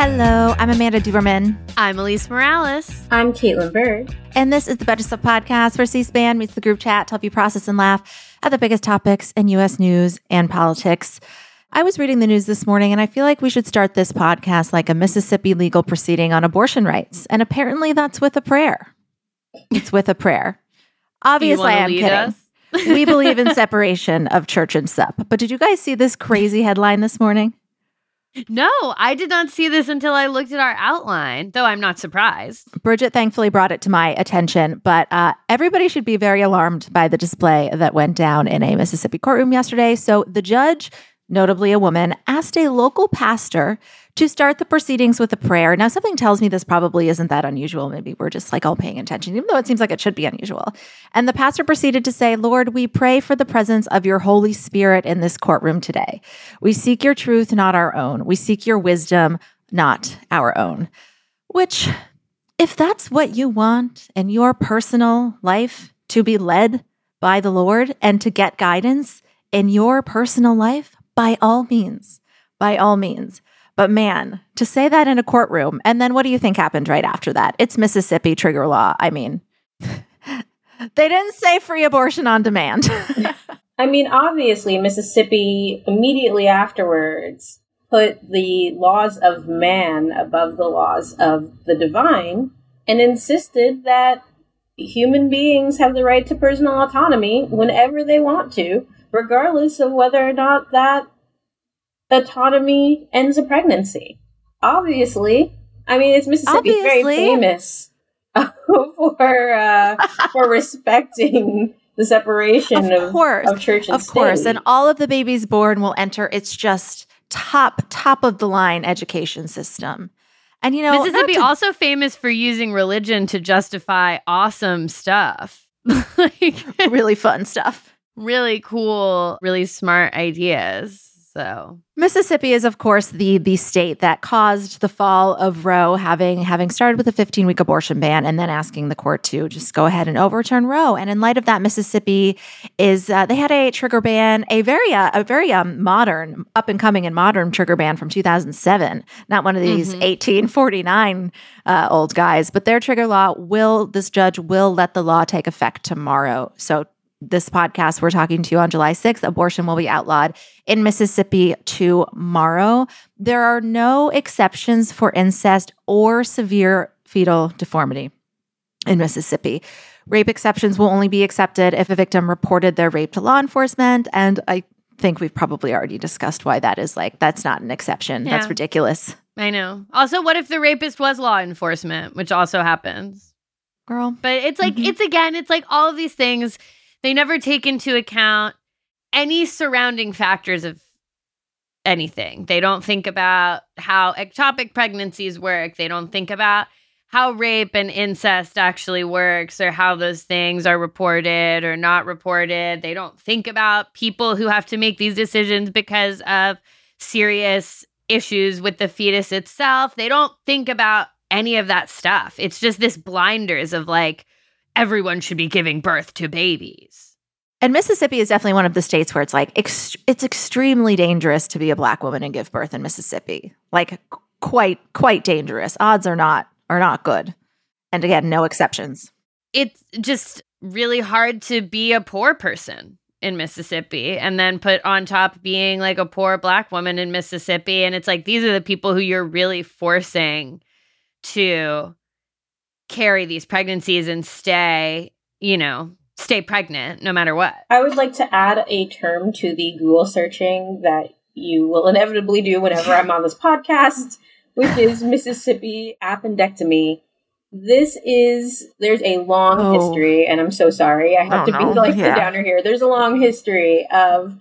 Hello, I'm Amanda Duberman. I'm Alise Morales. I'm Kaitlin Byrd. And this is the Betches Sup Podcast where C-SPAN meets the group chat to help you process and laugh at the biggest topics in U.S. news and politics. I was reading the news this morning and I feel like we should start this podcast like a Mississippi legal proceeding on abortion rights. And apparently that's with a prayer. It's with a prayer. Obviously, I'm kidding. we believe in separation of church and sup. But did you guys see this crazy headline this morning? No, I did not see this until I looked at our outline, though I'm not surprised. Bridget thankfully brought it to my attention, but uh, everybody should be very alarmed by the display that went down in a Mississippi courtroom yesterday. So the judge, notably a woman, asked a local pastor to start the proceedings with a prayer. Now, something tells me this probably isn't that unusual. Maybe we're just like all paying attention, even though it seems like it should be unusual. And the pastor proceeded to say, Lord, we pray for the presence of your Holy Spirit in this courtroom today. We seek your truth, not our own. We seek your wisdom, not our own. Which, if that's what you want in your personal life to be led by the Lord and to get guidance in your personal life, by all means, by all means. But man, to say that in a courtroom, and then what do you think happened right after that? It's Mississippi trigger law. I mean, they didn't say free abortion on demand. I mean, obviously, Mississippi immediately afterwards put the laws of man above the laws of the divine and insisted that human beings have the right to personal autonomy whenever they want to, regardless of whether or not that autonomy ends a pregnancy. Obviously, I mean, it's Mississippi very famous for uh, for respecting the separation of, course, of church and state. of course, and all of the babies born will enter. It's just top top of the line education system. And you know, Mississippi to- also famous for using religion to justify awesome stuff. like really fun stuff. Really cool, really smart ideas. So Mississippi is, of course, the the state that caused the fall of Roe, having having started with a 15 week abortion ban and then asking the court to just go ahead and overturn Roe. And in light of that, Mississippi is uh, they had a trigger ban, a very uh, a very um, modern, up and coming and modern trigger ban from 2007. Not one of these mm-hmm. 1849 uh, old guys, but their trigger law will this judge will let the law take effect tomorrow. So this podcast we're talking to you on July 6th, abortion will be outlawed in Mississippi tomorrow. There are no exceptions for incest or severe fetal deformity in Mississippi. Rape exceptions will only be accepted if a victim reported their rape to law enforcement. And I think we've probably already discussed why that is like, that's not an exception. Yeah. That's ridiculous. I know. Also, what if the rapist was law enforcement, which also happens? Girl. But it's like, mm-hmm. it's again, it's like all of these things they never take into account any surrounding factors of anything. They don't think about how ectopic pregnancies work. They don't think about how rape and incest actually works or how those things are reported or not reported. They don't think about people who have to make these decisions because of serious issues with the fetus itself. They don't think about any of that stuff. It's just this blinders of like, everyone should be giving birth to babies. And Mississippi is definitely one of the states where it's like ex- it's extremely dangerous to be a black woman and give birth in Mississippi. Like quite quite dangerous. Odds are not are not good. And again, no exceptions. It's just really hard to be a poor person in Mississippi and then put on top being like a poor black woman in Mississippi and it's like these are the people who you're really forcing to carry these pregnancies and stay, you know, stay pregnant no matter what. I would like to add a term to the Google searching that you will inevitably do whenever I'm on this podcast, which is Mississippi appendectomy. This is there's a long Oh. history, and I'm so sorry. I have Oh, to no. be like Yeah. the downer here. There's a long history of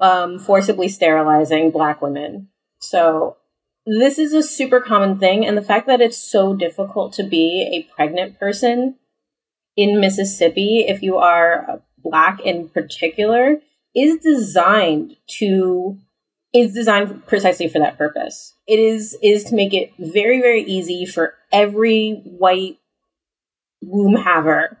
um, forcibly sterilizing black women. So this is a super common thing, and the fact that it's so difficult to be a pregnant person in Mississippi, if you are uh, black in particular, is designed to is designed precisely for that purpose. It is is to make it very very easy for every white womb haver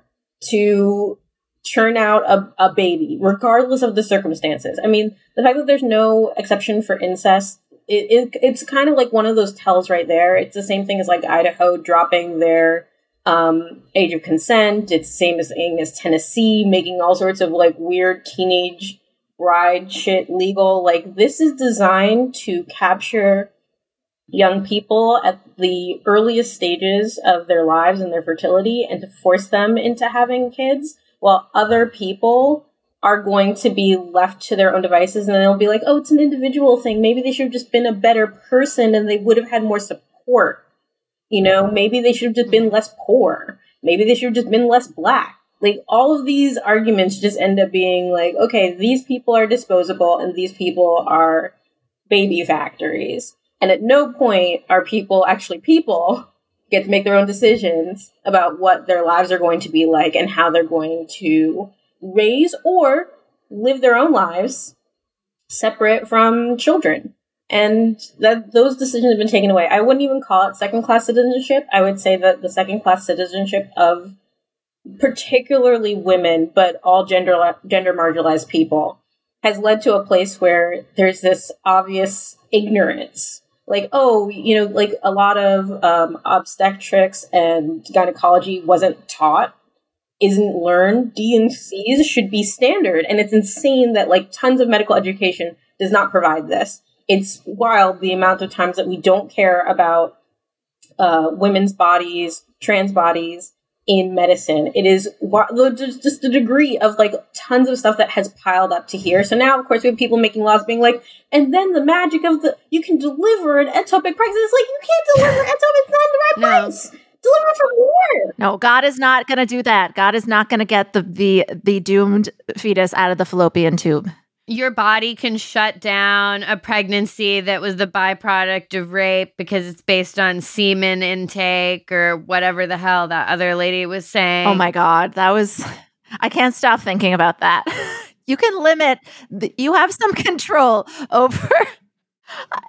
to churn out a, a baby, regardless of the circumstances. I mean, the fact that there's no exception for incest, it, it it's kind of like one of those tells right there. It's the same thing as like Idaho dropping their um, age of consent. It's the same as as Tennessee making all sorts of like weird teenage bride shit legal. Like this is designed to capture young people at the earliest stages of their lives and their fertility and to force them into having kids while other people are going to be left to their own devices and they'll be like, oh, it's an individual thing. Maybe they should have just been a better person and they would have had more support. You know, maybe they should have just been less poor. Maybe they should have just been less black. Like all of these arguments just end up being like, okay, these people are disposable and these people are baby factories. And at no point are people actually people get to make their own decisions about what their lives are going to be like and how they're going to raise or live their own lives separate from children. And that those decisions have been taken away. I wouldn't even call it second class citizenship. I would say that the second class citizenship of particularly women, but all gender gender marginalized people, has led to a place where there's this obvious ignorance. Like, oh, you know, like a lot of um, obstetrics and gynecology wasn't taught, isn't learned. D and C's should be standard, and it's insane that like tons of medical education does not provide this. It's wild the amount of times that we don't care about uh, women's bodies, trans bodies in medicine. It is just just the degree of like tons of stuff that has piled up to here. So now, of course, we have people making laws being like, and then the magic of the you can deliver an ectopic pregnancy. It's like you can't deliver ectopic. It's not the right No. price. Deliver from where? No, God is not going to do that. God is not going to get the the the doomed fetus out of the fallopian tube. Your body can shut down a pregnancy that was the byproduct of rape because it's based on semen intake or whatever the hell that other lady was saying. Oh my God, that was. I can't stop thinking about that. You can limit. The, you have some control over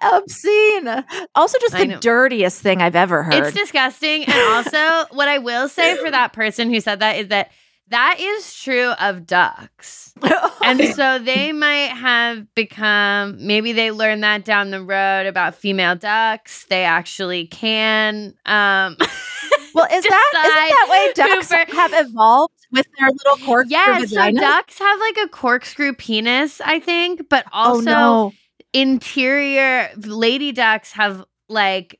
obscene. Also, just the dirtiest thing I've ever heard. It's disgusting. And also, what I will say for that person who said that is that that is true of ducks. And so they might have become, maybe they learned that down the road about female ducks. They actually can. Um, well, is that isn't that way ducks Cooper. have evolved with their little corkscrew yeah, so ducks have like a corkscrew penis, I think, but oh also no! Interior lady ducks have like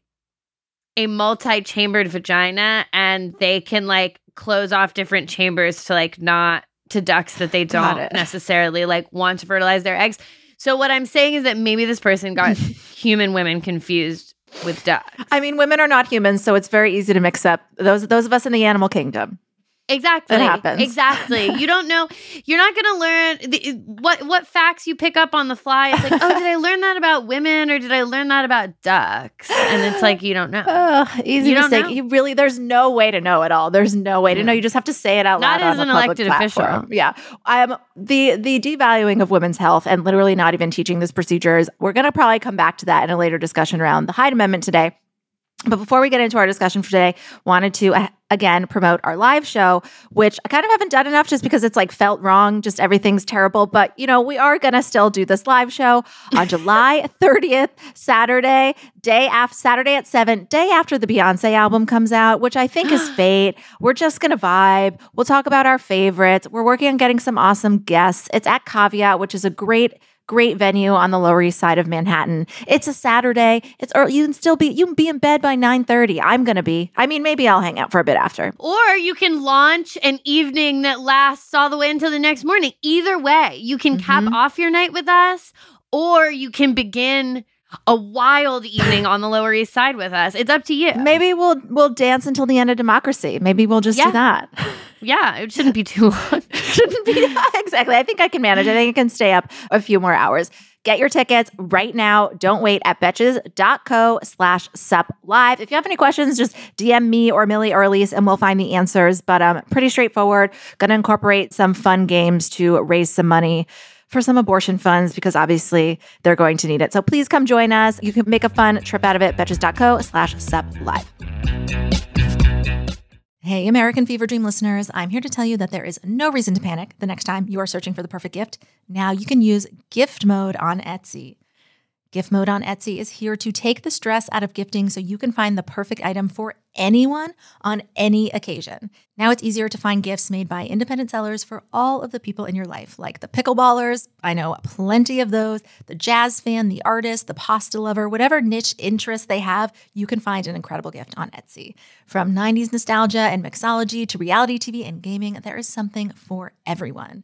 a multi-chambered vagina and they can like close off different chambers to like not to ducks that they don't necessarily like want to fertilize their eggs. So what I'm saying is that maybe this person got human women confused with ducks. I mean, women are not humans, so it's very easy to mix up those those of us in the animal kingdom. Exactly. It happens. Exactly. You don't know. You're not going to learn the, what what facts you pick up on the fly. It's like, oh, did I learn that about women or did I learn that about ducks? And it's like you don't know. Ugh, easy You mistake. know. You really, there's no way to know at all. There's no way to know. You just have to say it out Not loud. as on an elected official. platform. Yeah. Um, the the devaluing of women's health and literally not even teaching this procedures. We're going to probably come back to that in a later discussion around the Hyde Amendment today. But before we get into our discussion for today, wanted to uh, again promote our live show, which I kind of haven't done enough just because it's like felt wrong, just everything's terrible. But you know, we are gonna still do this live show on July 30th, Saturday, day after Saturday at seven, day after the Beyonce album comes out, which I think is fate. We're just gonna vibe. We'll talk about our favorites. We're working on getting some awesome guests. It's at Caveat, which is a great great venue on the Lower East Side of Manhattan. It's a Saturday. It's early. You can still be you can be in bed by 9:30. I'm going to be. I mean, maybe I'll hang out for a bit after. Or you can launch an evening that lasts all the way until the next morning. Either way, you can cap Mhm. off your night with us or you can begin a wild evening on the Lower East Side with us. It's up to you. Maybe we'll we'll dance until the end of democracy. Maybe we'll just Yeah. do that. Yeah, it shouldn't be too long. Shouldn't be exactly. I think I can manage. I think I can stay up a few more hours. Get your tickets right now. Don't wait at betches.co slash sup live. If you have any questions, just DM me or Millie or Alise and we'll find the answers. But um, pretty straightforward. Gonna incorporate some fun games to raise some money for some abortion funds because obviously they're going to need it. So please come join us. You can make a fun trip out of it. Betches.co slash sup live. Hey, American Fever Dream listeners, I'm here to tell you that there is no reason to panic the next time you are searching for the perfect gift. Now you can use gift mode on Etsy. Gift mode on Etsy is here to take the stress out of gifting so you can find the perfect item for anyone on any occasion. Now it's easier to find gifts made by independent sellers for all of the people in your life, like the pickleballers. I know plenty of those, the jazz fan, the artist, the pasta lover, whatever niche interest they have, you can find an incredible gift on Etsy. From 90s nostalgia and mixology to reality TV and gaming, there is something for everyone.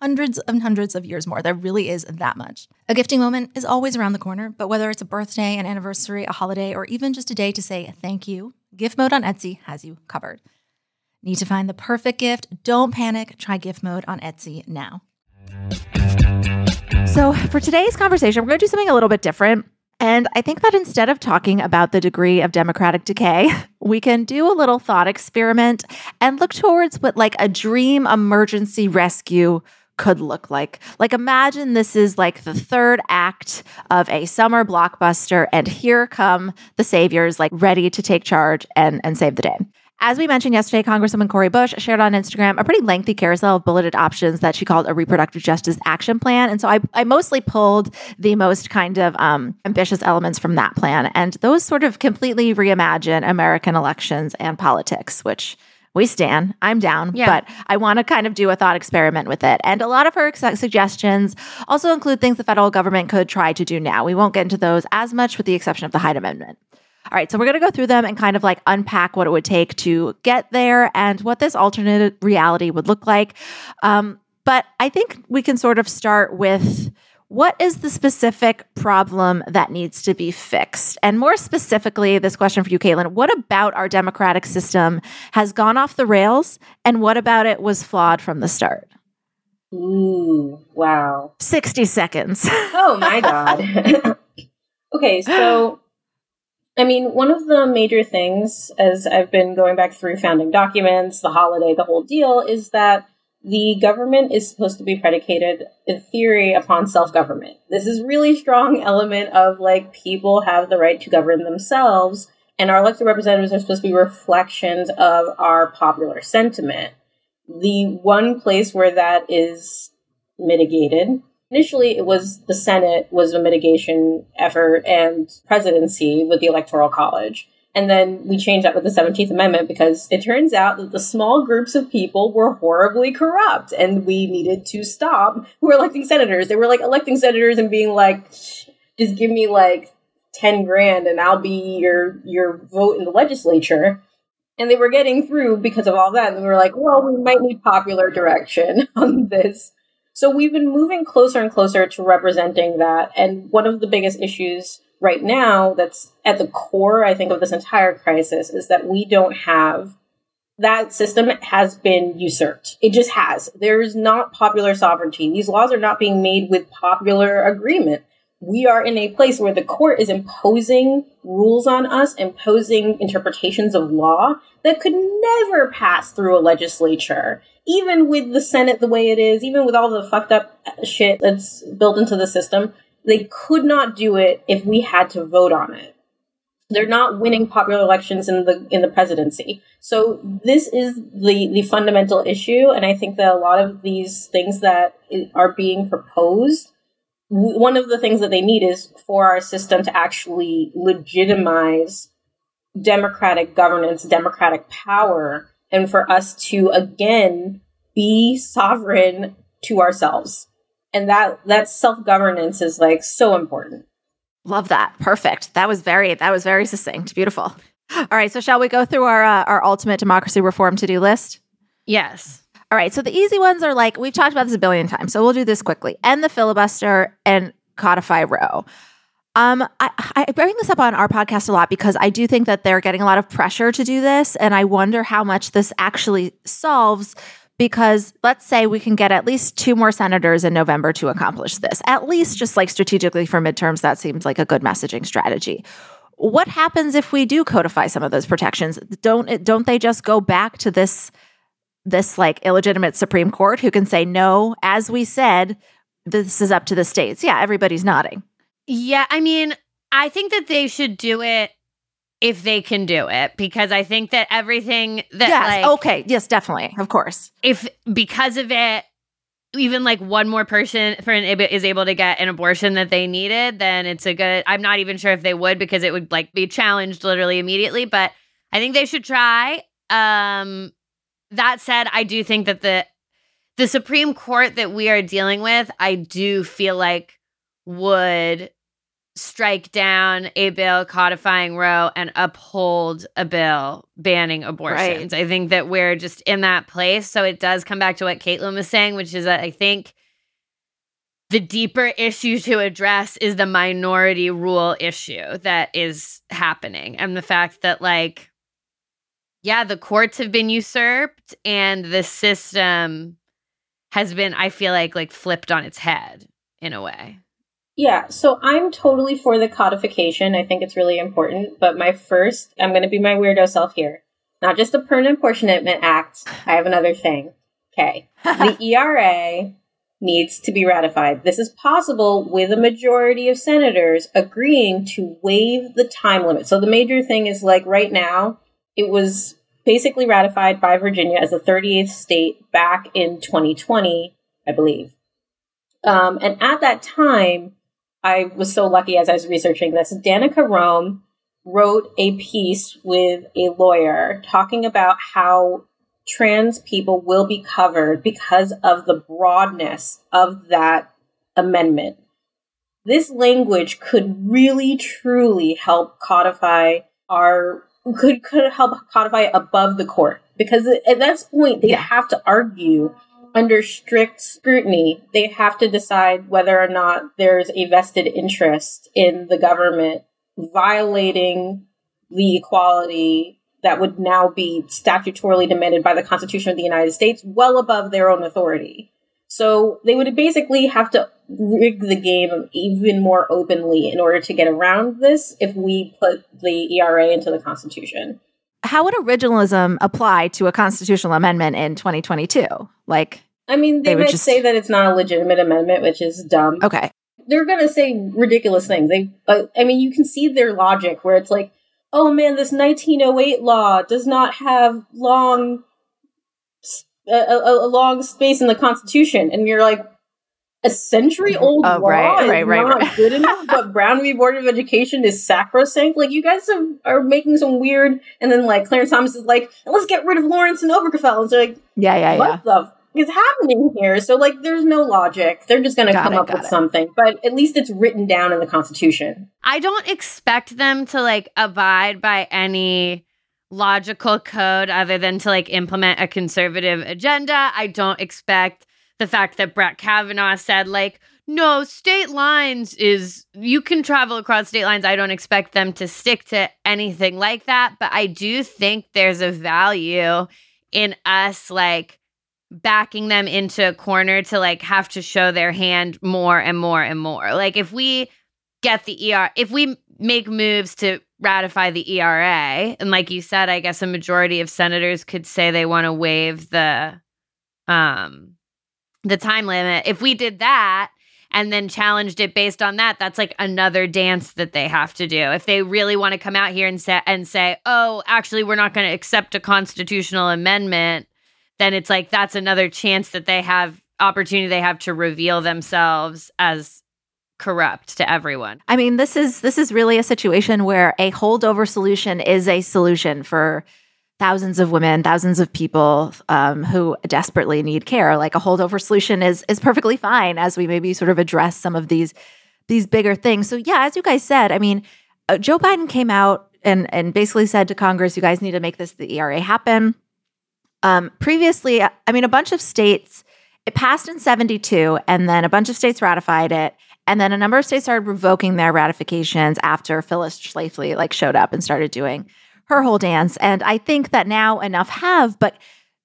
hundreds and hundreds of years more. There really is that much. A gifting moment is always around the corner, but whether it's a birthday, an anniversary, a holiday, or even just a day to say thank you, Gift Mode on Etsy has you covered. Need to find the perfect gift? Don't panic. Try Gift Mode on Etsy now. So, for today's conversation, we're going to do something a little bit different. And I think that instead of talking about the degree of democratic decay, we can do a little thought experiment and look towards what like a dream emergency rescue could look like. Like imagine this is like the third act of a summer blockbuster and here come the saviors like ready to take charge and and save the day. As we mentioned yesterday, Congresswoman Cori Bush shared on Instagram a pretty lengthy carousel of bulleted options that she called a reproductive justice action plan. And so I, I mostly pulled the most kind of um, ambitious elements from that plan. And those sort of completely reimagine American elections and politics, which we stand. I'm down, Yeah. but I want to kind of do a thought experiment with it. And a lot of her ex- suggestions also include things the federal government could try to do now. We won't get into those as much, with the exception of the Hyde Amendment. All right, so we're going to go through them and kind of like unpack what it would take to get there and what this alternate reality would look like. Um, but I think we can sort of start with what is the specific problem that needs to be fixed? And more specifically, this question for you, Kaitlin what about our democratic system has gone off the rails and what about it was flawed from the start? Ooh, wow. 60 seconds. Oh my god. okay, so I mean, one of the major things as I've been going back through founding documents, the holiday, the whole deal is that the government is supposed to be predicated in theory upon self-government. This is really strong element of like people have the right to govern themselves and our elected representatives are supposed to be reflections of our popular sentiment. The one place where that is mitigated initially it was the senate was a mitigation effort and presidency with the electoral college and then we changed that with the 17th amendment because it turns out that the small groups of people were horribly corrupt and we needed to stop who were electing senators. They were like electing senators and being like just give me like 10 grand and i'll be your your vote in the legislature. And they were getting through because of all that and we were like well we might need popular direction on this. So we've been moving closer and closer to representing that. And one of the biggest issues right now that's at the core, I think, of this entire crisis is that we don't have that system has been usurped. It just has. There is not popular sovereignty. These laws are not being made with popular agreement. We are in a place where the court is imposing rules on us, imposing interpretations of law that could never pass through a legislature even with the Senate the way it is, even with all the fucked up shit that's built into the system, they could not do it if we had to vote on it. They're not winning popular elections in the in the presidency. So this is the the fundamental issue, and I think that a lot of these things that are being proposed, one of the things that they need is for our system to actually legitimize democratic governance, democratic power and for us to again be sovereign to ourselves. And that that self-governance is like so important. Love that. Perfect. That was very that was very succinct. Beautiful. All right, so shall we go through our uh, our ultimate democracy reform to-do list? Yes. All right, so the easy ones are like we've talked about this a billion times, so we'll do this quickly. End the filibuster and codify Roe. Um, I, I bring this up on our podcast a lot because I do think that they're getting a lot of pressure to do this, and I wonder how much this actually solves. Because let's say we can get at least two more senators in November to accomplish this, at least just like strategically for midterms, that seems like a good messaging strategy. What happens if we do codify some of those protections? Don't don't they just go back to this this like illegitimate Supreme Court who can say no, as we said, this is up to the states. Yeah, everybody's nodding. Yeah, I mean, I think that they should do it if they can do it because I think that everything that yes, like okay, yes, definitely, of course. if because of it even like one more person for an is able to get an abortion that they needed then it's a good i'm not even sure if they would because it would like be challenged literally immediately but i think they should try um that said i do think that the the supreme court that we are dealing with i do feel like would strike down a bill codifying Roe and uphold a bill banning abortions. I think that we're just in that place. So it does come back to what Kaitlin was saying, which is that I think the deeper issue to address is the minority rule issue that is happening. And the fact that, like, yeah, the courts have been usurped and the system has been, I feel like, like flipped on its head in a way. Yeah, so I'm totally for the codification. I think it's really important. But my first, I'm going to be my weirdo self here. Not just the Permanent Apportionment Act. I have another thing. Okay. the ERA needs to be ratified. This is possible with a majority of senators agreeing to waive the time limit. So the major thing is like right now, it was basically ratified by Virginia as the 38th state back in 2020, I believe. Um, and at that time, I was so lucky as I was researching this. Danica Roem wrote a piece with a lawyer talking about how trans people will be covered because of the broadness of that amendment. This language could really truly help codify our could could help codify above the court because at that point they yeah. have to argue under strict scrutiny, they have to decide whether or not there's a vested interest in the government violating the equality that would now be statutorily demanded by the Constitution of the United States, well above their own authority. So they would basically have to rig the game even more openly in order to get around this if we put the ERA into the Constitution how would originalism apply to a constitutional amendment in 2022? Like, I mean, they, they might just... say that it's not a legitimate amendment, which is dumb. Okay. They're going to say ridiculous things. They, uh, I mean, you can see their logic where it's like, oh man, this 1908 law does not have long, a, a, a long space in the Constitution, and you're like, a century mm-hmm. old oh, law right, is right, right, not right. good enough, but Brown v. Board of Education is sacrosanct. Like you guys have, are making some weird, and then like Clarence Thomas is like, let's get rid of Lawrence and Obergefell, and they're like, yeah, yeah, what yeah. the f- is happening here? So like, there's no logic. They're just going to come it, up with it. something, but at least it's written down in the Constitution. I don't expect them to like abide by any logical code other than to like implement a conservative agenda. I don't expect the fact that Brett Kavanaugh said, like, no, state lines is you can travel across state lines. I don't expect them to stick to anything like that. But I do think there's a value in us like backing them into a corner to like have to show their hand more and more and more. Like if we get the ER, if we make moves to ratify the ERA, and like you said, I guess a majority of senators could say they want to waive the um the time limit. If we did that and then challenged it based on that, that's like another dance that they have to do. If they really want to come out here and say and say, "Oh, actually we're not going to accept a constitutional amendment," then it's like that's another chance that they have opportunity they have to reveal themselves as corrupt to everyone. I mean, this is this is really a situation where a holdover solution is a solution for thousands of women, thousands of people um, who desperately need care. Like a holdover solution is is perfectly fine as we maybe sort of address some of these these bigger things. So yeah, as you guys said, I mean, uh, Joe Biden came out and and basically said to Congress, "You guys need to make this the ERA happen." Um, previously, I mean, a bunch of states it passed in seventy two, and then a bunch of states ratified it. And then a number of states started revoking their ratifications after Phyllis Schlafly like showed up and started doing her whole dance. And I think that now enough have, but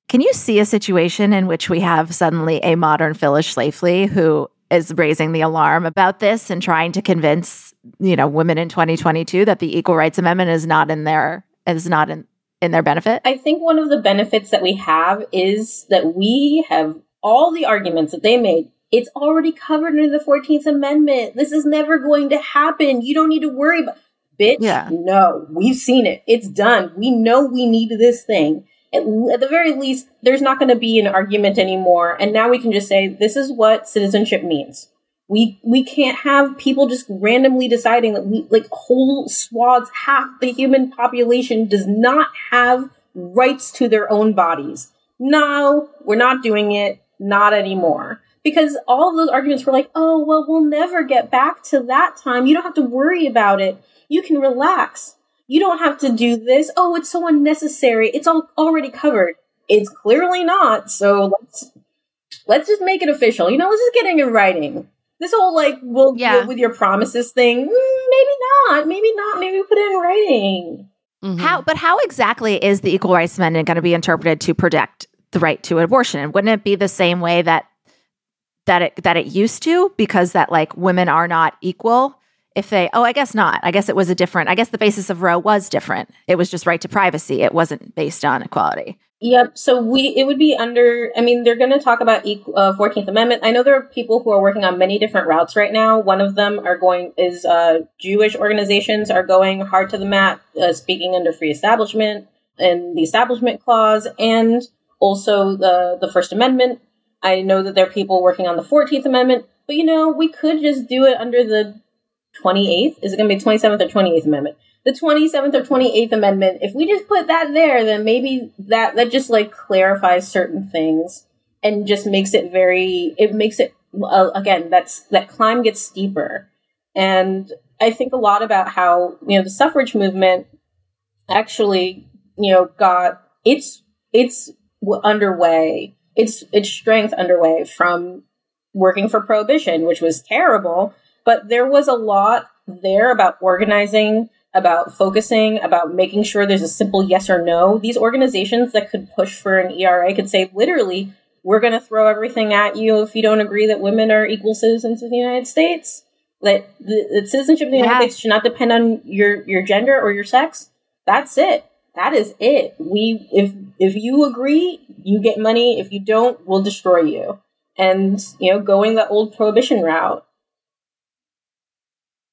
can you see a situation in which we have suddenly a modern Phyllis Schlafly who is raising the alarm about this and trying to convince, you know, women in 2022 that the Equal Rights Amendment is not in their is not in in their benefit? I think one of the benefits that we have is that we have all the arguments that they made it's already covered under the 14th Amendment. This is never going to happen. You don't need to worry about Bitch, yeah. no, we've seen it. It's done. We know we need this thing. At, at the very least, there's not going to be an argument anymore. And now we can just say, this is what citizenship means. We we can't have people just randomly deciding that we like whole swaths, half the human population does not have rights to their own bodies. No, we're not doing it. Not anymore because all of those arguments were like, oh, well, we'll never get back to that time. You don't have to worry about it. You can relax. You don't have to do this. Oh, it's so unnecessary. It's all already covered. It's clearly not. So let's let's just make it official. You know, let's just get it in writing. This whole like we'll yeah. deal with your promises thing. Mm, maybe not. Maybe not. Maybe put it in writing. Mm-hmm. How? But how exactly is the Equal Rights Amendment going to be interpreted to protect the right to abortion? And wouldn't it be the same way that that it that it used to because that like women are not equal if they oh i guess not. I guess it was a different i guess the basis of roe was different. It was just right to privacy. It wasn't based on equality. Yep. So we it would be under i mean they're going to talk about uh, 14th amendment. I know there are people who are working on many different routes right now. One of them are going is uh, jewish organizations are going hard to the mat uh, speaking under free establishment and the establishment clause and also the the first amendment I know that there are people working on the 14th Amendment, but you know, we could just do it under the 28th. Is it going to be 27th or 28th Amendment? The 27th or 28th Amendment, if we just put that there, then maybe that, that just like clarifies certain things and just makes it very, it makes it, uh, again, that's, that climb gets steeper. And I think a lot about how, you know, the suffrage movement actually, you know, got its, its underway its its strength underway from working for prohibition, which was terrible. But there was a lot there about organizing, about focusing, about making sure there's a simple yes or no. These organizations that could push for an ERA could say literally, we're going to throw everything at you if you don't agree that women are equal citizens of the United States. That the, the citizenship of the United yeah. States should not depend on your your gender or your sex. That's it that is it. We if if you agree, you get money. If you don't, we'll destroy you. And you know, going the old prohibition route.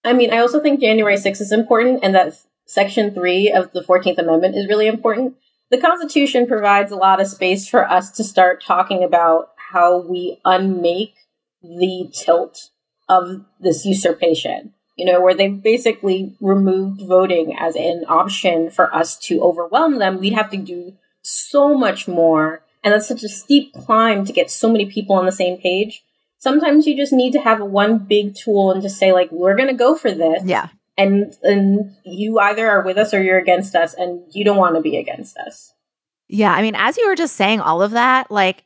I mean, I also think January 6th is important and that section 3 of the 14th amendment is really important. The constitution provides a lot of space for us to start talking about how we unmake the tilt of this usurpation you know, where they've basically removed voting as an option for us to overwhelm them, we'd have to do so much more. And that's such a steep climb to get so many people on the same page. Sometimes you just need to have one big tool and just say, like, we're going to go for this. Yeah. And, and you either are with us or you're against us, and you don't want to be against us. Yeah. I mean, as you were just saying all of that, like,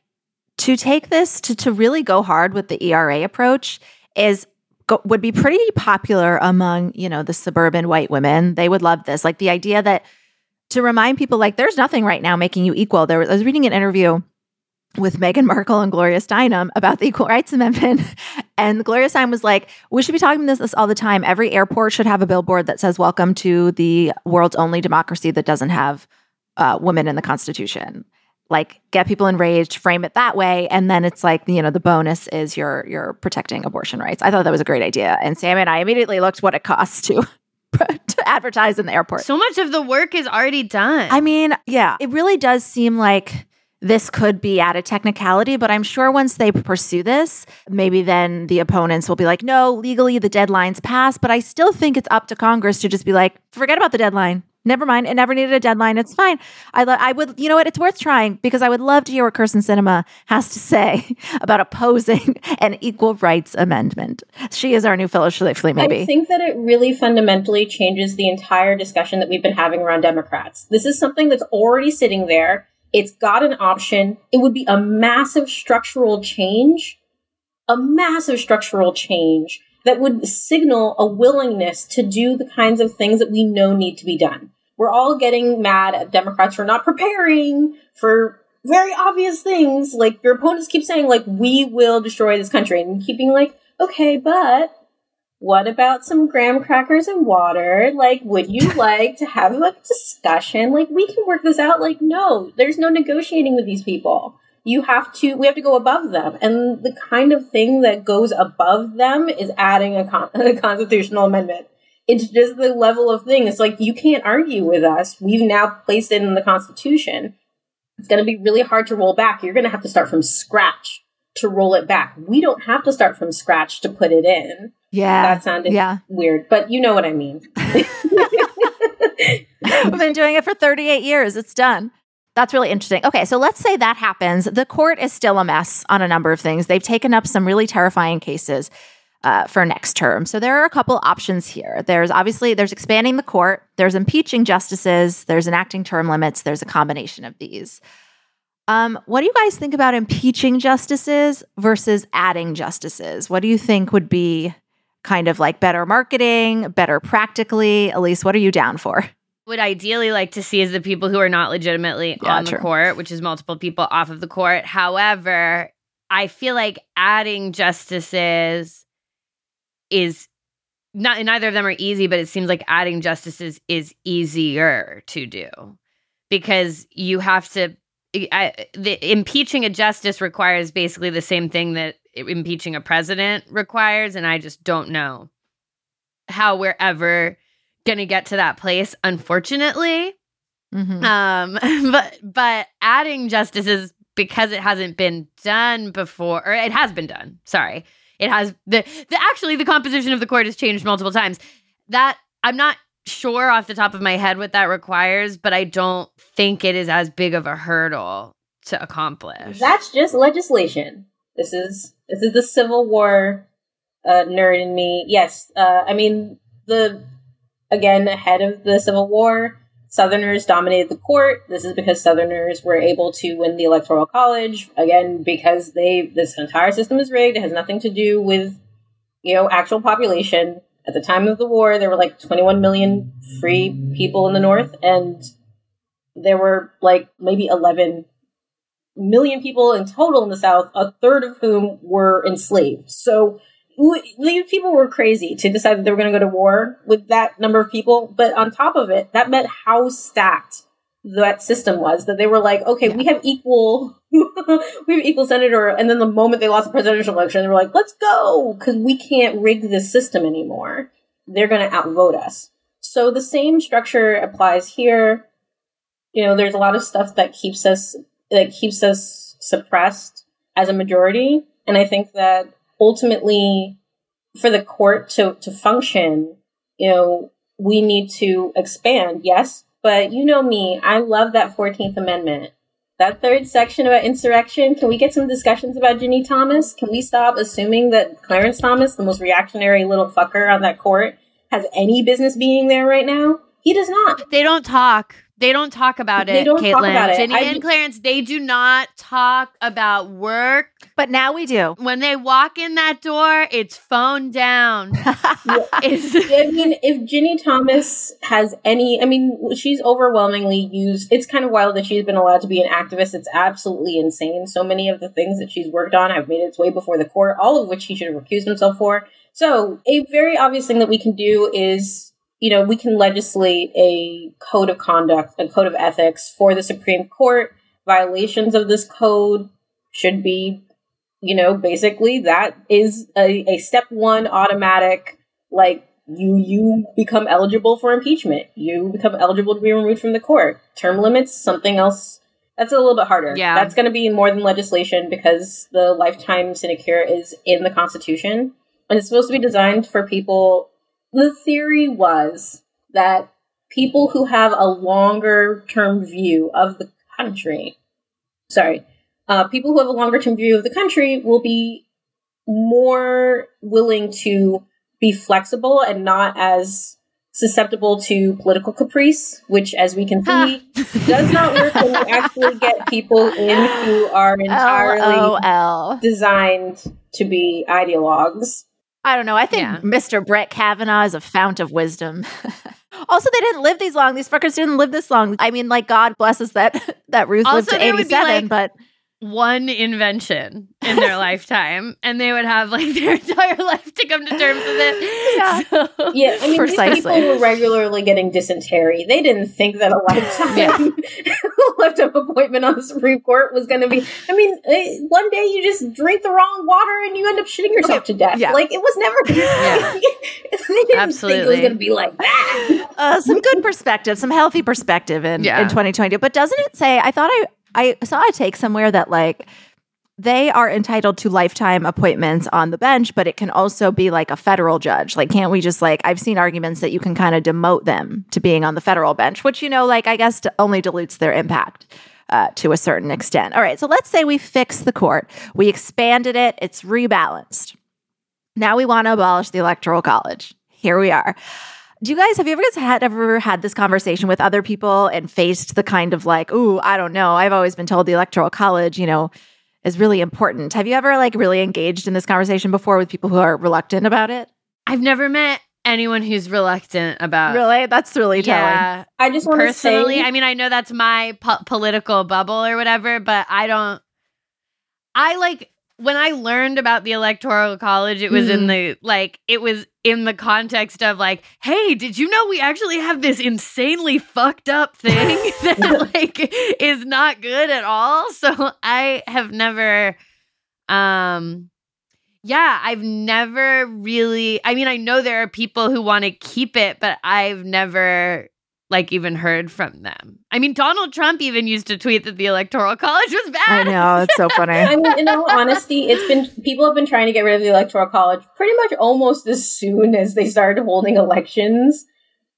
to take this to, to really go hard with the ERA approach is go, would be pretty popular among, you know, the suburban white women. They would love this. Like the idea that to remind people like there's nothing right now making you equal. There was, I was reading an interview with Meghan Markle and Gloria Steinem about the Equal Rights Amendment. And Gloria Steinem was like, we should be talking this, this all the time. Every airport should have a billboard that says, Welcome to the world's only democracy that doesn't have uh, women in the Constitution like get people enraged, frame it that way, and then it's like you know the bonus is you're you're protecting abortion rights. I thought that was a great idea, and Sam and I immediately looked what it costs to to advertise in the airport. So much of the work is already done. I mean, yeah, it really does seem like this could be at a technicality, but I'm sure once they pursue this, maybe then the opponents will be like, no, legally the deadline's passed. But I still think it's up to Congress to just be like, forget about the deadline Never mind. It never needed a deadline. It's fine. I, lo- I would, you know what? It's worth trying because I would love to hear what Kyrsten Sinema has to say about opposing an equal rights amendment. She is our new fellow maybe. I think that it really fundamentally changes the entire discussion that we've been having around Democrats. This is something that's already sitting there. It's got an option. It would be a massive structural change, a massive structural change that would signal a willingness to do the kinds of things that we know need to be done we're all getting mad at Democrats for not preparing for very obvious things. Like your opponents keep saying, like, we will destroy this country, and keeping like, okay, but what about some graham crackers and water? Like, would you like to have a discussion? Like, we can work this out. Like, no, there's no negotiating with these people. You have to, we have to go above them. And the kind of thing that goes above them is adding a, con- a constitutional amendment it's just the level of thing. It's like you can't argue with us. We've now placed it in the Constitution. It's going to be really hard to roll back. You're going to have to start from scratch to roll it back. We don't have to start from scratch to put it in. Yeah. That sounded yeah. weird, but you know what I mean. We've been doing it for 38 years. It's done. That's really interesting. Okay, so let's say that happens. The court is still a mess on a number of things. They've taken up some really terrifying cases uh, for next term. So there are a couple options here. There's obviously there's expanding the court, there's impeaching justices, there's enacting term limits, there's a combination of these. Um, what do you guys think about impeaching justices versus adding justices? What do you think would be kind of like better marketing, better practically? Alise, what are you down for? Would ideally like to see is the people who are not legitimately Yeah, on the court, which is multiple people off of the court. However, I feel like adding justices is not neither of them are easy, but it seems like adding justices is easier to do because you have to. I, the, impeaching a justice requires basically the same thing that impeaching a president requires, and I just don't know how we're ever going to get to that place. Unfortunately, Mhm. um, but but adding justices because it hasn't been done before, or it has been done. Sorry, it has the the actually the composition of the court has changed multiple times. That I'm not sure off the top of my head what that requires, but I don't think it is as big of a hurdle to accomplish. That's just legislation. This is this is the Civil War uh, nerd in me. Yes, uh, I mean the again ahead of the Civil War, Southerners dominated the court. This is because Southerners were able to win the Electoral College again because they this entire system is rigged. It has nothing to do with you know actual population. At the time of the war, there were like 21 million free people in the North, and there were like maybe 11 million people in total in the South, a third of whom were enslaved. So people were crazy to decide that they were going to go to war with that number of people. But on top of it, that meant how stacked that system was that they were like, okay, we have equal, we have equal senator. And then the moment they lost the presidential election, they were like, let's go because we can't rig this system anymore. They're going to outvote us. So the same structure applies here. You know, there's a lot of stuff that keeps us that keeps us suppressed as a majority. And I think that ultimately for the court to, to function, you know, we need to expand, yes. But you know me, I love that 14th Amendment. That third section about insurrection, can we get some discussions about Ginny Thomas? Can we stop assuming that Clarence Thomas, the most reactionary little fucker on that court, has any business being there right now? He does not. They don't talk. They don't talk about it, They don't Kaitlin. talk about it. Ginny I- and Clarence, they do not talk about work. But now we do. When they walk in that door, it's phone down. It's- I mean, if Ginny Thomas has any, I mean, she's overwhelmingly used. It's kind of wild that she's been allowed to be an activist. It's absolutely insane. So many of the things that she's worked on have made its way before the court, all of which he should have recused himself for. So, a very obvious thing that we can do is, you know, we can legislate a code of conduct, a code of ethics for the Supreme Court. Violations of this code should be, you know, basically that is a, a step one automatic like you you become eligible for impeachment. You become eligible to be removed from the court. Term limits, something else. That's a little bit harder. Yeah. That's going to be more than legislation because the lifetime sinecure is in the Constitution. And it's supposed to be designed for people. The theory was that people who have a longer term view of the country, sorry, uh, people who have a longer term view of the country will be more willing to be flexible and not as susceptible to political caprice, which, as we can see, does not work when you actually get people in who are entirely LOL. designed to be ideologues. I don't know. I think Yeah. Mr. Brett Kavanaugh is a fount of wisdom. also, they didn't live these long. These fuckers didn't live this long. I mean, like God blesses that that Ruth lived to be eighty-seven, like- but One invention in their lifetime, and they would have like their entire life to come to terms with it. Yeah. So- Yeah, I mean, these Precisely. people were regularly getting dysentery. They didn't think that a lifetime lifetime appointment on the Supreme Court was going to be. I mean, eh, one day you just drink the wrong water and you end up shitting yourself to death. yeah. Like it was never. Yeah. they didn't think it was going to be like that. uh, some good perspective, some healthy perspective in Yeah. in 2022. But doesn't it say? I thought I I saw a take somewhere that like they are entitled to lifetime appointments on the bench, but it can also be like a federal judge. Like, can't we just like I've seen arguments that you can kind of demote them to being on the federal bench, which you know, like I guess only dilutes their impact. Uh, to a certain extent. All right, so let's say we fix the court, we expanded it, it's rebalanced. Now we want to abolish the electoral college. Here we are. Do you guys have you ever guys had ever had this conversation with other people and faced the kind of like, ooh, I don't know. I've always been told the electoral college, you know, is really important. Have you ever like really engaged in this conversation before with people who are reluctant about it? I've never met anyone who's reluctant about really? That's really telling. Yeah, I just want to personally, say, I mean, I know that's my po- political bubble or whatever, but I don't. I like when I learned about the electoral college. It was in mm. the like it was in the context of like, hey, did you know we actually have this insanely fucked up thing that like is not good at all? So I have never, um. Yeah, I've never really I mean, I know there are people who want to keep it, but I've never like even heard from them. I mean, Donald Trump even used to tweet that the electoral college was bad. I know, it's so funny. I mean, in all honesty, it's been people have been trying to get rid of the electoral college pretty much almost as soon as they started holding elections.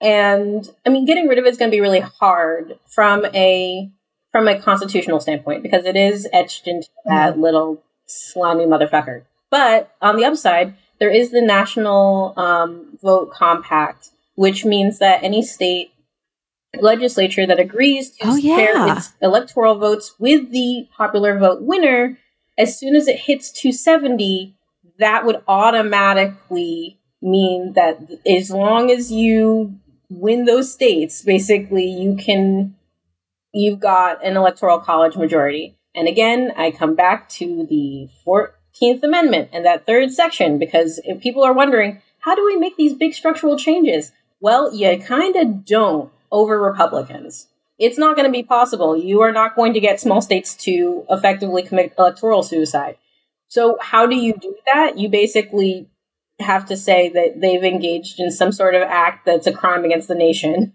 And I mean, getting rid of it's going to be really hard from a from a constitutional standpoint because it is etched into that little slimy motherfucker. But on the upside, there is the National um, Vote Compact, which means that any state legislature that agrees to Oh, share yeah. its electoral votes with the popular vote winner, as soon as it hits 270, that would automatically mean that as long as you win those states, basically you can you've got an electoral college majority. And again, I come back to the 14th Amendment and that third section because if people are wondering, how do we make these big structural changes? Well, you kind of don't over Republicans. It's not going to be possible. You are not going to get small states to effectively commit electoral suicide. So, how do you do that? You basically have to say that they've engaged in some sort of act that's a crime against the nation,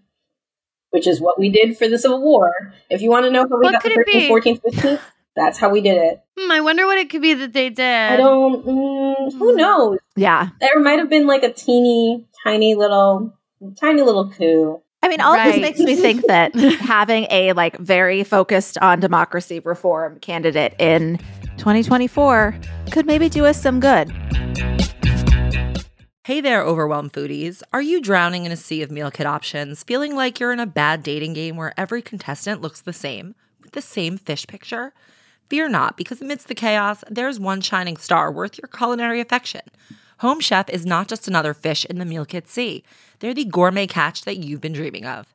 which is what we did for the Civil War. If you want to know how we What got could the 13th, 14th, 15th, that's how we did it. Hmm, I wonder what it could be that they did. I don't, mm, who knows? yeah. There might have been like a teeny, tiny little, tiny little coup. I mean, all this makes me think that having a like very focused on democracy reform candidate in 2024 could maybe do us some good. Hey there, overwhelmed foodies. Are you drowning in a sea of meal kit options, feeling like you're in a bad dating game where every contestant looks the same, with the same fish picture? Fear not, because amidst the chaos, there's one shining star worth your culinary affection. Home Chef is not just another fish in the meal kit sea, they're the gourmet catch that you've been dreaming of.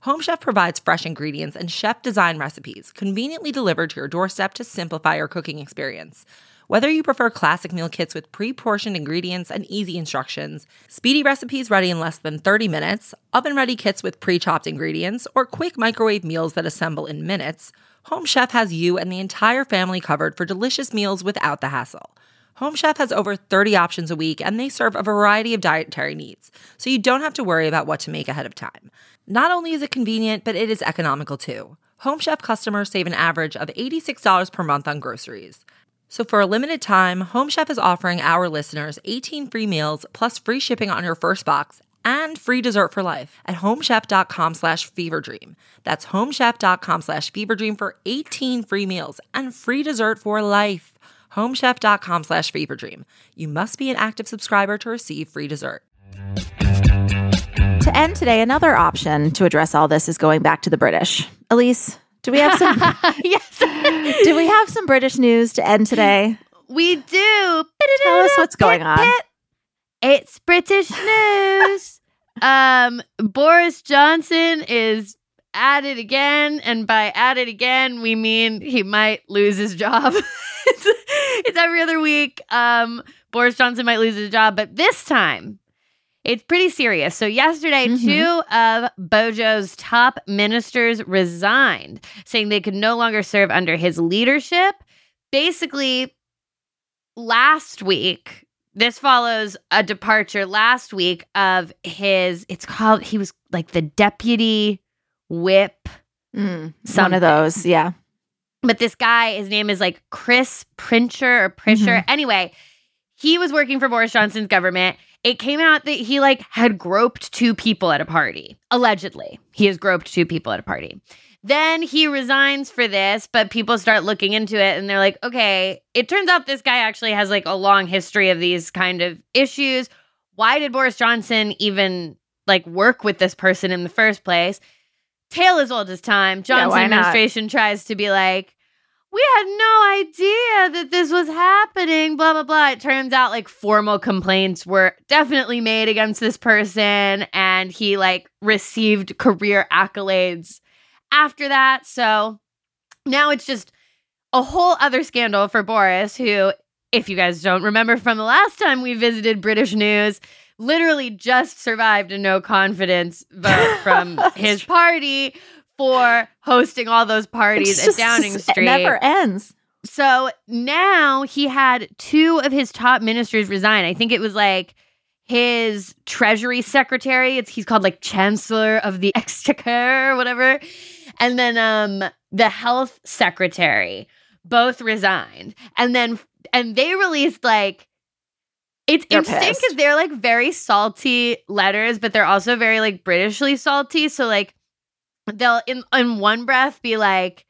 Home Chef provides fresh ingredients and chef design recipes conveniently delivered to your doorstep to simplify your cooking experience. Whether you prefer classic meal kits with pre portioned ingredients and easy instructions, speedy recipes ready in less than 30 minutes, oven ready kits with pre chopped ingredients, or quick microwave meals that assemble in minutes, Home Chef has you and the entire family covered for delicious meals without the hassle. Home Chef has over 30 options a week and they serve a variety of dietary needs, so you don't have to worry about what to make ahead of time. Not only is it convenient, but it is economical too. Home Chef customers save an average of $86 per month on groceries. So for a limited time, Home Chef is offering our listeners 18 free meals plus free shipping on your first box and free dessert for life at homechef.com slash feverdream. That's homechef.com slash feverdream for 18 free meals and free dessert for life. homechef.com slash feverdream. You must be an active subscriber to receive free dessert. To end today, another option to address all this is going back to the British. Alise, do we have some yes. do we have some British news to end today? We do. Tell us what's going on. It's British news. um, Boris Johnson is at it again, and by at it again, we mean he might lose his job. it's, it's every other week. Um, Boris Johnson might lose his job, but this time it's pretty serious. So, yesterday, Mhm. two of Bojo's top ministers resigned, saying they could no longer serve under his leadership. Basically, last week, this follows a departure last week of his, it's called, he was like the deputy whip. Mm, one of those, yeah. But this guy, his name is like Chris Princher or Prisher. Anyway, he was working for Boris Johnson's government. It came out that he like had groped two people at a party. Allegedly, he has groped two people at a party. Then he resigns for this, but people start looking into it and they're like, okay, it turns out this guy actually has like a long history of these kind of issues. Why did Boris Johnson even like work with this person in the first place? Tale as old as time. Yeah, Johnson not? administration tries to be like, we had no idea that this was happening, blah, blah, blah. It turns out like formal complaints were definitely made against this person, and he like received career accolades after that. So now it's just a whole other scandal for Boris, who, if you guys don't remember from the last time we visited British news, literally just survived a no confidence vote from his party for hosting all those parties at Downing It Street. never ends. So now he had two of his top ministers resign. I think it was like his treasury secretary. It's he's called like chancellor of the exchequer or whatever. And then um the health secretary both resigned. And then and they released like it's They're interesting because they're like very salty letters, but they're also very like Britishly salty. So like they'll in in one breath be like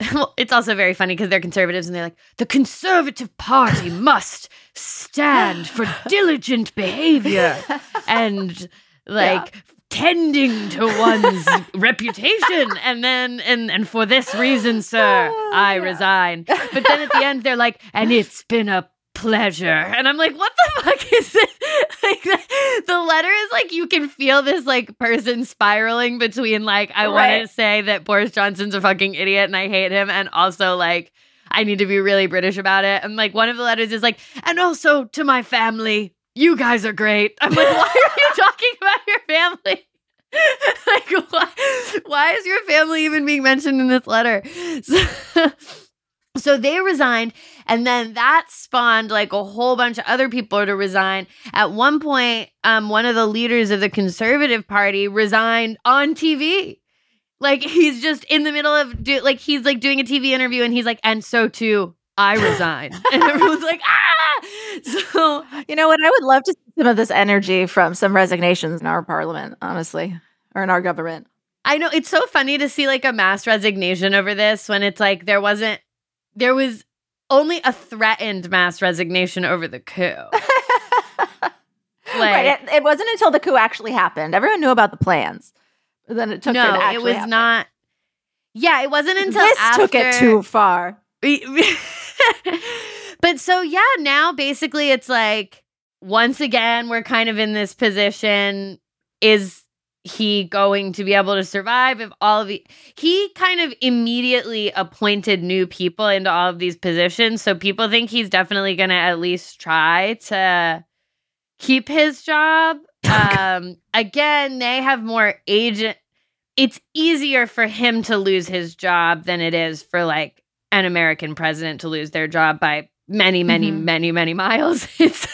well, it's also very funny because they're conservatives and they're like, the Conservative Party must stand for diligent behavior and like tending to one's reputation. And then, and, and for this reason, sir, oh, I Yeah. resign. But then at the end, they're like, and it's been a pleasure. And I'm like, what the fuck is it? Like, the, the letter is like, you can feel this like person spiraling between like, I want to say that Boris Johnson's a fucking idiot and I hate him, and also like, I need to be really British about it. And like, one of the letters is like, and also to my family, you guys are great. I'm like, why are you talking about your family? like, why, why is your family even being mentioned in this letter? So, so they resigned, and then that spawned like a whole bunch of other people to resign. At one point, um, one of the leaders of the Conservative Party resigned on TV. Like he's just in the middle of do like he's like doing a TV interview, and he's like, and so too, I resign, and everyone's like, ah. So You know what? I would love to see some of this energy from some resignations in our parliament, honestly, or in our government. I know it's so funny to see like a mass resignation over this when it's like there wasn't there was only a threatened mass resignation over the coup. right. It, it wasn't until the coup actually happened. Everyone knew about the plans. Then it took no, it, to it was happen. not. Yeah, it wasn't until this after, took it too far. but so yeah, now basically it's like once again we're kind of in this position. Is he going to be able to survive if all of the he kind of immediately appointed new people into all of these positions so people think he's definitely going to at least try to keep his job um again they have more agent it's easier for him to lose his job than it is for like an american president to lose their job by many many Mhm. many many miles it's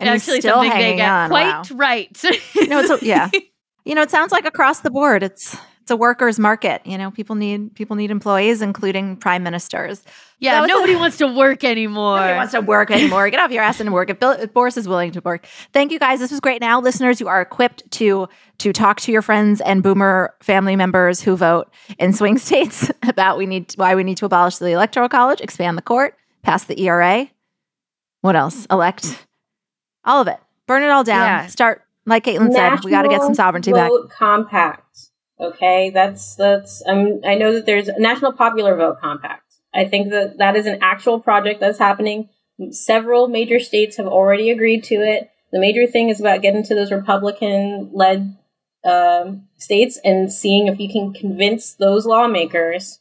And actually something they get on, quite wow. right No, it's yeah. You know, it sounds like across the board. It's it's a workers' market. You know, people need people need employees, including prime ministers. Yeah, was nobody a- wants to work anymore. Nobody wants to work anymore. Get off your ass and work. If, Bill, if Boris is willing to work, thank you guys. This was great. Now, listeners, you are equipped to to talk to your friends and Boomer family members who vote in swing states about we need why we need to abolish the electoral college, expand the court, pass the ERA. What else? Elect all of it. Burn it all down. Yeah. Start like Kaitlin said. We got to get some National sovereignty back. compact. Okay, that's that's. Um, I know that there's a national popular vote compact. I think that that is an actual project that's happening. Several major states have already agreed to it. The major thing is about getting to those Republican-led um, states and seeing if you can convince those lawmakers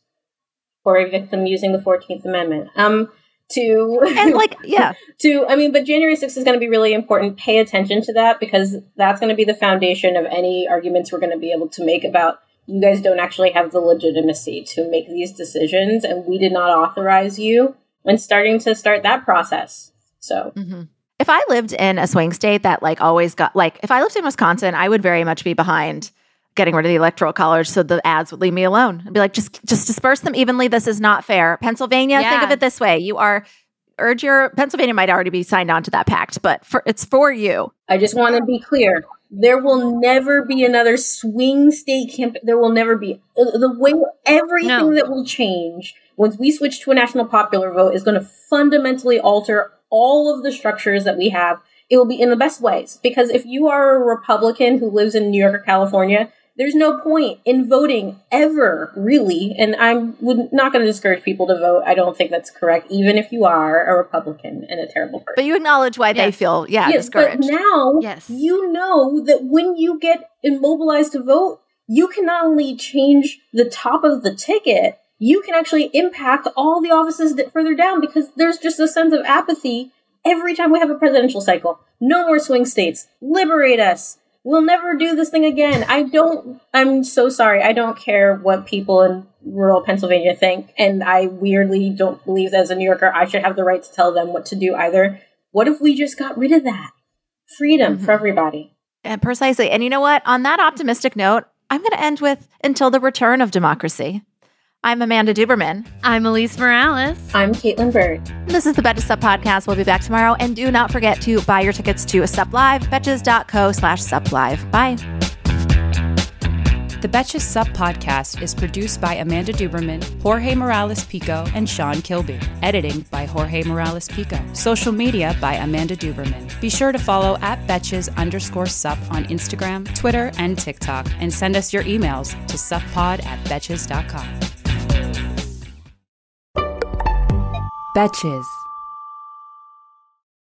or evict them using the Fourteenth Amendment. Um, to And like, yeah, to i mean but january 6th is going to be really important. Pay attention to that because that's going to be the foundation of any arguments we're going to be able to make about you guys don't actually have the legitimacy to make these decisions and we did not authorize you and starting to start that process. So. Mm-hmm. If I lived in a swing state that like always got like if I lived in Wisconsin, I would very much be behind getting rid of the electoral college so the ads would leave me alone. I'd be like, just just disperse them evenly. This is not fair. Pennsylvania, think of it this way. You are urge your Pennsylvania might already be signed on to that pact, but for it's for you. i just want to be clear there will never be another swing state camp there will never be the way everything No. that will change once we switch to a national popular vote is going to fundamentally alter all of the structures that we have it will be in the best ways because if you are a republican who lives in new york or california there's no point in voting ever really and i'm not going to discourage people to vote i don't think that's correct even if you are a republican and a terrible person But you acknowledge why they feel yeah, Yes, but discouraged. now Yes. you know that when you get immobilized to vote, you can not only change the top of the ticket, you can actually impact all the offices that further down because there's just a sense of apathy every time we have a presidential cycle. No more swing states. Liberate us. We'll never do this thing again. I don't, I'm so sorry. I don't care what people in rural Pennsylvania think. And I weirdly don't believe as a New Yorker, I should have the right to tell them what to do either. What if we just got rid of that? Freedom mm-hmm. for everybody. And precisely. And you know what? On that optimistic note, I'm going to end with until the return of democracy. I'm Amanda Duberman. I'm Alise Morales. I'm Kaitlin Byrd. This is the Betches Sup podcast. We'll be back tomorrow. And do not forget to buy your tickets to Sup Live, betches.co slash Sup Live. Bye. The Betches Sup podcast is produced by Amanda Duberman, Jorge Morales Pico, and Sean Kilby. Editing by Jorge Morales Pico. Social media by Amanda Duberman. Be sure to follow at Betches underscore sup on Instagram, Twitter, and TikTok, and send us your emails to suppod at betches.com. Betches.